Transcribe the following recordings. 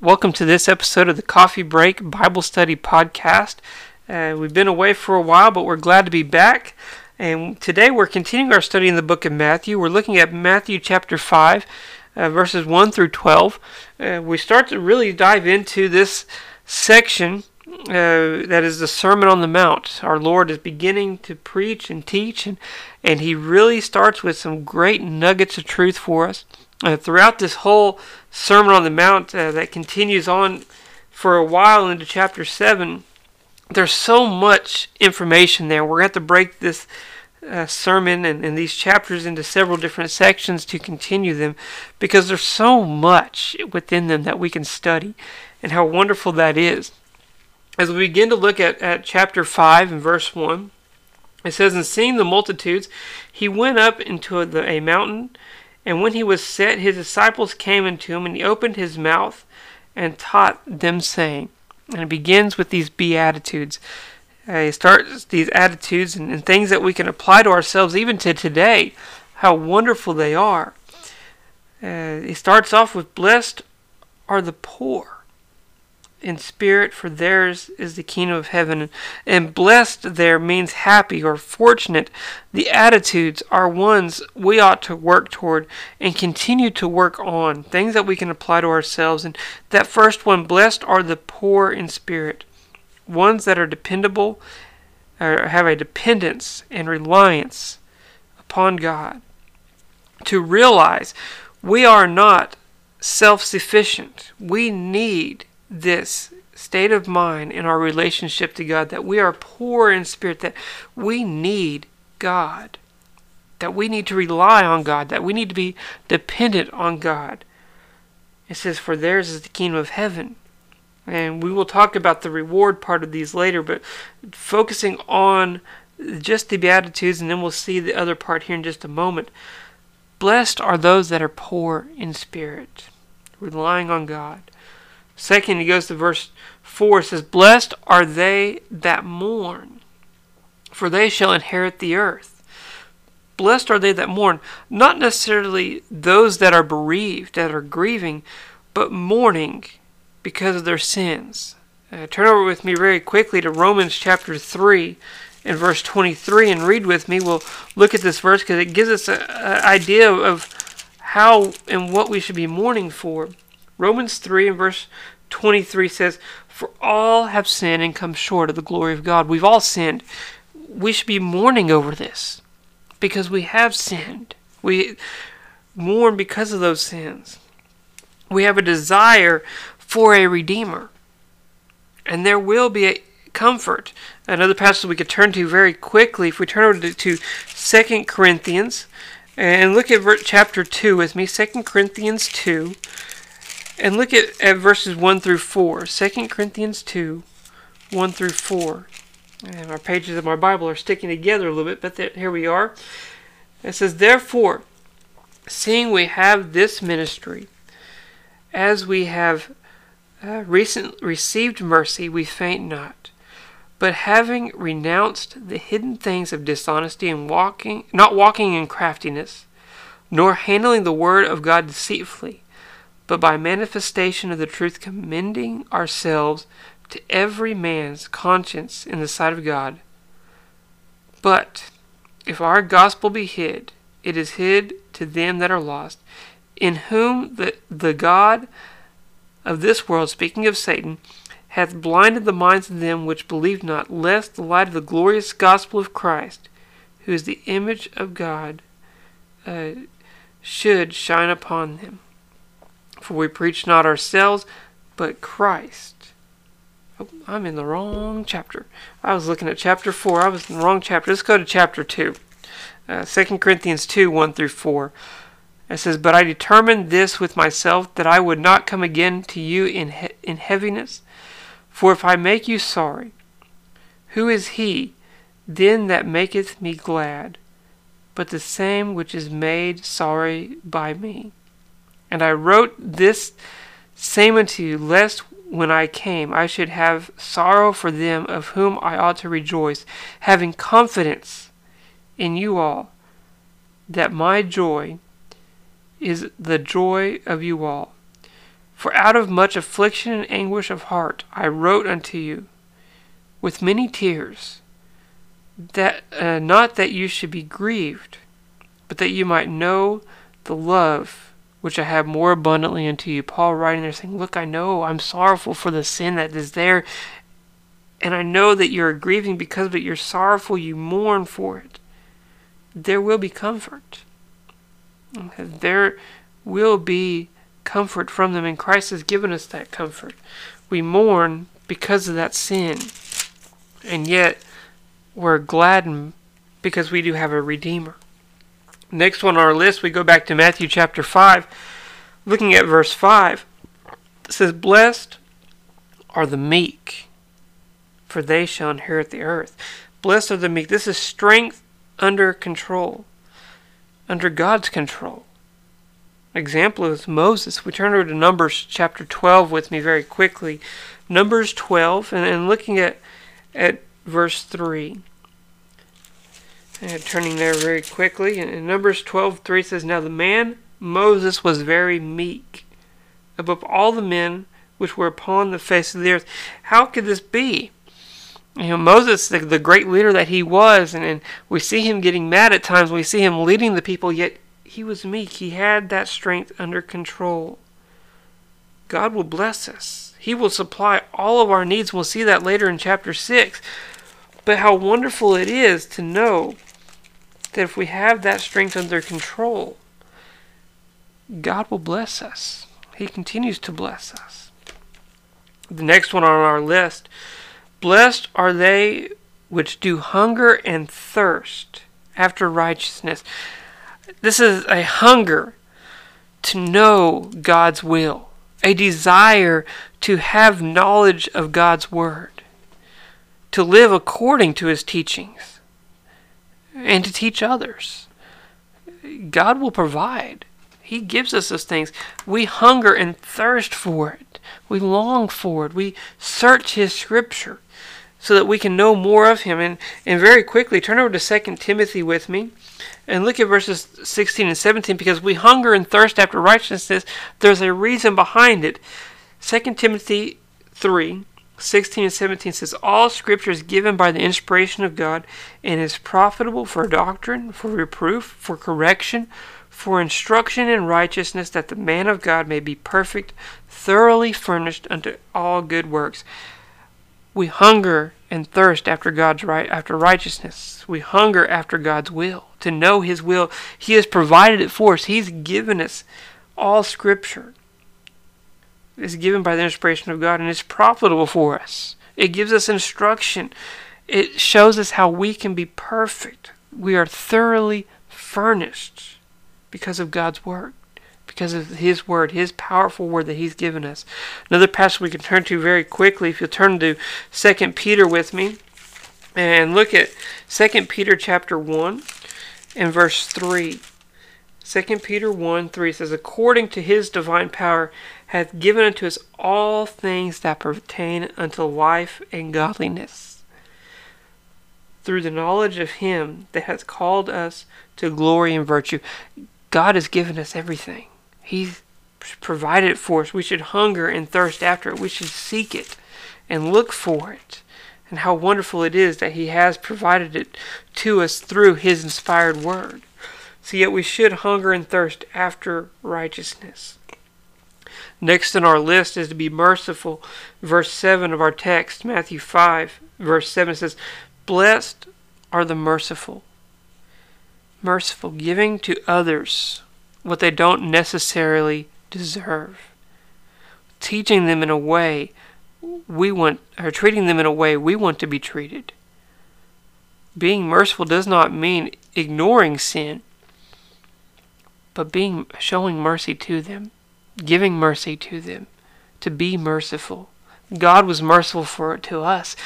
Welcome to this episode of the Coffee Break Bible Study Podcast. Uh, we've been away for a while, but we're glad to be back. And today we're continuing our study in the book of Matthew. We're looking at Matthew chapter 5, uh, verses 1 through 12. Uh, we start to really dive into this section uh, that is the Sermon on the Mount. Our Lord is beginning to preach and teach, and, and He really starts with some great nuggets of truth for us. Uh, throughout this whole Sermon on the Mount uh, that continues on for a while into chapter 7, there's so much information there. We're going to have to break this uh, sermon and, and these chapters into several different sections to continue them because there's so much within them that we can study and how wonderful that is. As we begin to look at, at chapter 5 and verse 1, it says, And seeing the multitudes, he went up into a, a mountain, and when he was set, his disciples came unto him, and he opened his mouth and taught them, saying, and it begins with these beatitudes. Uh, he starts these attitudes and, and things that we can apply to ourselves even to today, how wonderful they are. Uh, he starts off with, Blessed are the poor in spirit, for theirs is the kingdom of heaven. And blessed there means happy or fortunate. The attitudes are ones we ought to work toward and continue to work on, things that we can apply to ourselves. And that first one, blessed are the poor in spirit, ones that are dependable, or have a dependence and reliance upon God. To realize we are not self sufficient. We need this state of mind in our relationship to God that we are poor in spirit, that we need God, that we need to rely on God, that we need to be dependent on God. It says, For theirs is the kingdom of heaven. And we will talk about the reward part of these later, but focusing on just the Beatitudes, and then we'll see the other part here in just a moment. Blessed are those that are poor in spirit, relying on God. Second, he goes to verse 4. It says, Blessed are they that mourn, for they shall inherit the earth. Blessed are they that mourn, not necessarily those that are bereaved, that are grieving, but mourning because of their sins. Uh, turn over with me very quickly to Romans chapter 3 and verse 23 and read with me. We'll look at this verse because it gives us an idea of how and what we should be mourning for. Romans 3 and verse 23 says, For all have sinned and come short of the glory of God. We've all sinned. We should be mourning over this because we have sinned. We mourn because of those sins. We have a desire for a Redeemer. And there will be a comfort. Another passage we could turn to very quickly if we turn over to, to 2 Corinthians and look at chapter 2 with me. 2 Corinthians 2. And look at, at verses 1 through 4. 2 Corinthians 2, 1 through 4. And our pages of my Bible are sticking together a little bit, but here we are. It says, Therefore, seeing we have this ministry, as we have uh, recent, received mercy, we faint not. But having renounced the hidden things of dishonesty and walking, not walking in craftiness, nor handling the word of God deceitfully, but by manifestation of the truth commending ourselves to every man's conscience in the sight of God. But if our gospel be hid, it is hid to them that are lost, in whom the, the God of this world, speaking of Satan, hath blinded the minds of them which believe not, lest the light of the glorious gospel of Christ, who is the image of God, uh, should shine upon them. For we preach not ourselves, but Christ. Oh, I'm in the wrong chapter. I was looking at chapter 4. I was in the wrong chapter. Let's go to chapter 2. Uh, 2 Corinthians 2 1 through 4. It says, But I determined this with myself, that I would not come again to you in, he- in heaviness. For if I make you sorry, who is he then that maketh me glad, but the same which is made sorry by me? And I wrote this same unto you, lest when I came I should have sorrow for them of whom I ought to rejoice, having confidence in you all, that my joy is the joy of you all. For out of much affliction and anguish of heart I wrote unto you with many tears, that uh, not that you should be grieved, but that you might know the love which I have more abundantly unto you. Paul writing there saying, Look, I know I'm sorrowful for the sin that is there, and I know that you're grieving because of it. You're sorrowful, you mourn for it. There will be comfort. There will be comfort from them, and Christ has given us that comfort. We mourn because of that sin, and yet we're gladdened because we do have a Redeemer. Next one on our list, we go back to Matthew chapter 5, looking at verse 5. It says, Blessed are the meek, for they shall inherit the earth. Blessed are the meek. This is strength under control, under God's control example is Moses. We turn over to Numbers chapter 12 with me very quickly. Numbers 12, and, and looking at, at verse 3. And turning there very quickly. In Numbers 12, 3 says, Now the man Moses was very meek above all the men which were upon the face of the earth. How could this be? You know, Moses, the, the great leader that he was, and, and we see him getting mad at times. We see him leading the people, yet he was meek. He had that strength under control. God will bless us. He will supply all of our needs. We'll see that later in chapter 6. But how wonderful it is to know that if we have that strength under control, God will bless us. He continues to bless us. The next one on our list Blessed are they which do hunger and thirst after righteousness. This is a hunger to know God's will, a desire to have knowledge of God's Word, to live according to His teachings, and to teach others. God will provide. He gives us those things. We hunger and thirst for it. We long for it. We search His Scripture so that we can know more of Him. And, and very quickly, turn over to 2 Timothy with me. And look at verses 16 and 17 because we hunger and thirst after righteousness. There's a reason behind it. 2 Timothy 3 16 and 17 says, All scripture is given by the inspiration of God and is profitable for doctrine, for reproof, for correction, for instruction in righteousness, that the man of God may be perfect, thoroughly furnished unto all good works. We hunger and thirst after God's right after righteousness. We hunger after God's will, to know his will. He has provided it for us. He's given us all scripture. It's given by the inspiration of God and is profitable for us. It gives us instruction. It shows us how we can be perfect. We are thoroughly furnished because of God's word because of His Word, His powerful Word that He's given us. Another passage we can turn to very quickly, if you'll turn to 2 Peter with me, and look at 2 Peter chapter 1 and verse 3. 2 Peter 1 3 says, According to his divine power, hath given unto us all things that pertain unto life and godliness, through the knowledge of him that hath called us to glory and virtue. God has given us everything. He's provided it for us. We should hunger and thirst after it. We should seek it and look for it. And how wonderful it is that He has provided it to us through His inspired Word. So, yet we should hunger and thirst after righteousness. Next on our list is to be merciful. Verse 7 of our text, Matthew 5, verse 7 says, Blessed are the merciful. Merciful, giving to others what they don't necessarily deserve. Teaching them in a way we want, or treating them in a way we want to be treated. Being merciful does not mean ignoring sin, but being showing mercy to them, giving mercy to them, to be merciful. God was merciful for it to us.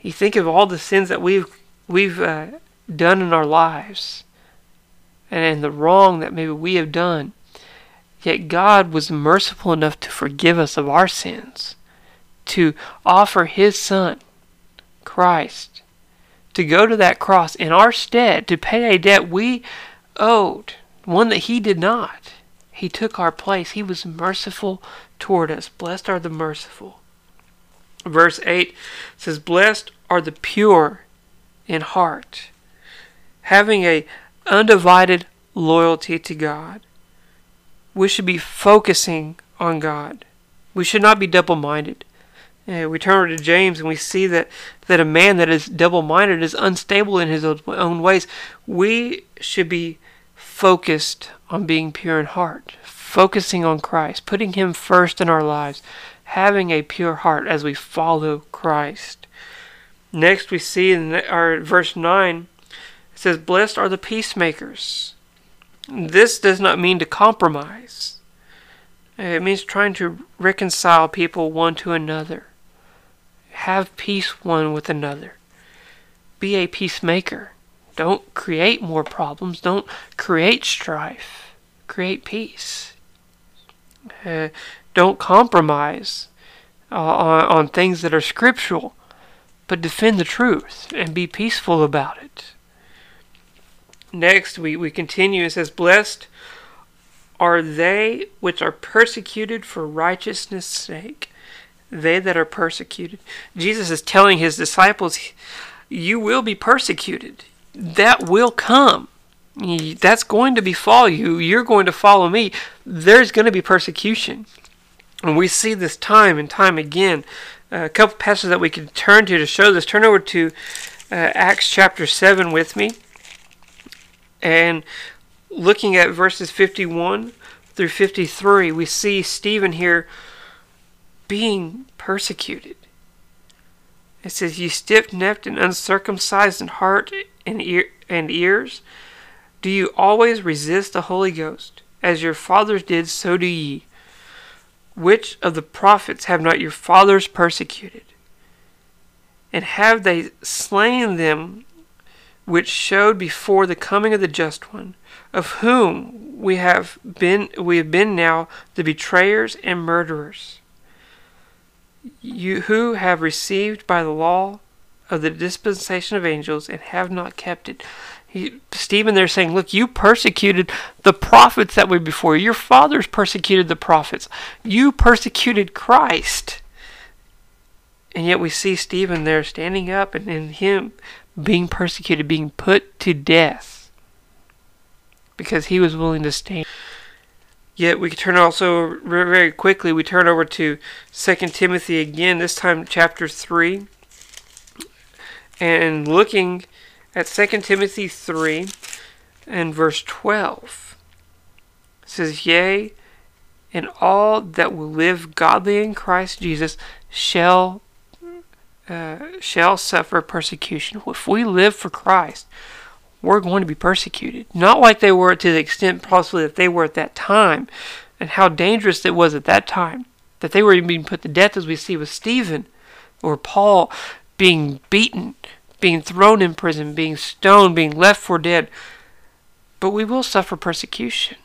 You think of all the sins that we've we've uh, done in our lives and the wrong that maybe we have done. Yet God was merciful enough to forgive us of our sins, to offer His Son, Christ, to go to that cross in our stead, to pay a debt we owed, one that He did not. He took our place. He was merciful toward us. Blessed are the merciful. Verse 8 says, Blessed are the pure in heart, having a undivided loyalty to God. We should be focusing on God. We should not be double minded. Uh, we turn to James and we see that, that a man that is double minded is unstable in his own ways. We should be focused on being pure in heart, focusing on Christ, putting Him first in our lives, having a pure heart as we follow Christ. Next, we see in our verse 9, it says, Blessed are the peacemakers. This does not mean to compromise. It means trying to reconcile people one to another. Have peace one with another. Be a peacemaker. Don't create more problems. Don't create strife. Create peace. Uh, don't compromise uh, on, on things that are scriptural, but defend the truth and be peaceful about it. Next, we, we continue. It says, Blessed are they which are persecuted for righteousness' sake. They that are persecuted. Jesus is telling his disciples, You will be persecuted. That will come. That's going to befall you. You're going to follow me. There's going to be persecution. And we see this time and time again. Uh, a couple passages that we can turn to to show this. Turn over to uh, Acts chapter 7 with me and looking at verses 51 through 53, we see Stephen here being persecuted. It says, You stiff necked and uncircumcised in heart and, ear- and ears, do you always resist the Holy Ghost? As your fathers did, so do ye. Which of the prophets have not your fathers persecuted? And have they slain them which showed before the coming of the just one, of whom we have been we have been now the betrayers and murderers. You who have received by the law of the dispensation of angels and have not kept it. He, Stephen, they're saying, look, you persecuted the prophets that were before you. Your fathers persecuted the prophets. You persecuted Christ. And yet we see Stephen there standing up and in him being persecuted, being put to death because he was willing to stand. Yet we can turn also very quickly, we turn over to 2 Timothy again, this time chapter 3. And looking at 2 Timothy 3 and verse 12. It says, Yea, and all that will live godly in Christ Jesus shall uh, shall suffer persecution. If we live for Christ, we're going to be persecuted. Not like they were to the extent possibly that they were at that time, and how dangerous it was at that time. That they were even being put to death, as we see with Stephen or Paul being beaten, being thrown in prison, being stoned, being left for dead. But we will suffer persecution.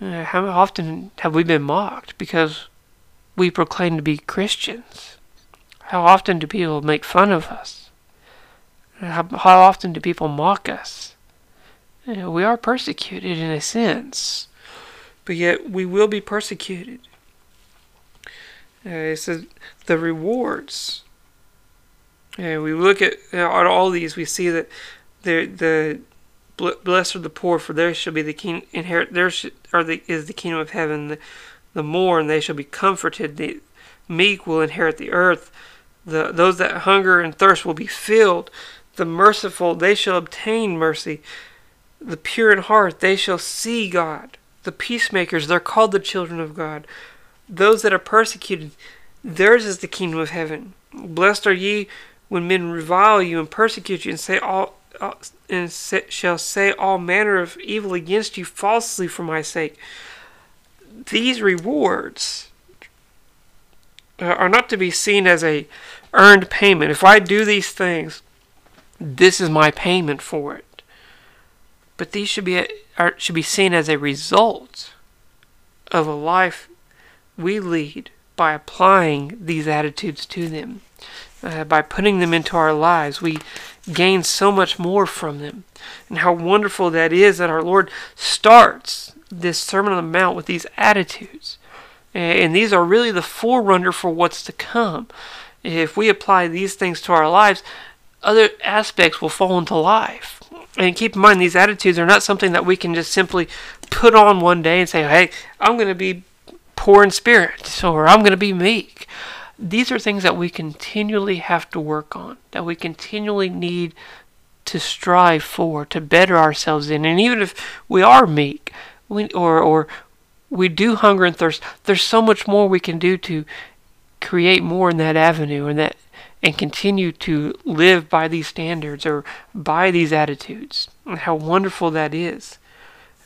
Uh, how often have we been mocked because we proclaim to be Christians? How often do people make fun of us? How, how often do people mock us? You know, we are persecuted in a sense, but yet we will be persecuted. Uh, it says the rewards. And we look at, you know, at all these, we see that the the blessed are the poor, for there shall be the king inherit. There are the is the kingdom of heaven. The, the mourn, they shall be comforted. The meek will inherit the earth. The, those that hunger and thirst will be filled. The merciful, they shall obtain mercy. The pure in heart, they shall see God. The peacemakers, they're called the children of God. Those that are persecuted, theirs is the kingdom of heaven. Blessed are ye when men revile you and persecute you and say all uh, and say, shall say all manner of evil against you falsely for my sake. These rewards are not to be seen as a earned payment. If I do these things, this is my payment for it. But these should be are, should be seen as a result of a life we lead by applying these attitudes to them. Uh, by putting them into our lives, we gain so much more from them. And how wonderful that is that our Lord starts this Sermon on the Mount with these attitudes. And these are really the forerunner for what's to come. If we apply these things to our lives, other aspects will fall into life. And keep in mind, these attitudes are not something that we can just simply put on one day and say, hey, I'm going to be poor in spirit, or I'm going to be meek. These are things that we continually have to work on, that we continually need to strive for, to better ourselves in. And even if we are meek, we, or, or we do hunger and thirst, there's so much more we can do to create more in that avenue and that and continue to live by these standards or by these attitudes. And how wonderful that is.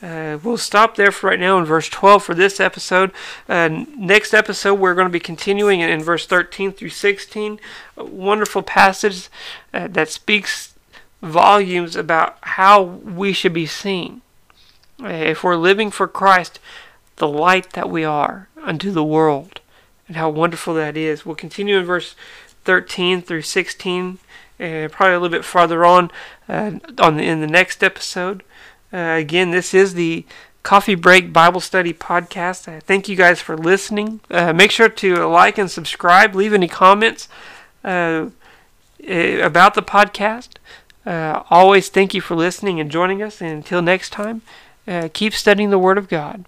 Uh, we'll stop there for right now in verse 12 for this episode. Uh, next episode, we're going to be continuing in, in verse 13 through 16. A wonderful passage uh, that speaks volumes about how we should be seen. Uh, if we're living for Christ, the light that we are unto the world, and how wonderful that is. We'll continue in verse 13 through 16, and probably a little bit farther on, uh, on the, in the next episode. Uh, again, this is the Coffee Break Bible Study Podcast. Uh, thank you guys for listening. Uh, make sure to like and subscribe. Leave any comments uh, eh, about the podcast. Uh, always thank you for listening and joining us. And until next time, uh, keep studying the Word of God.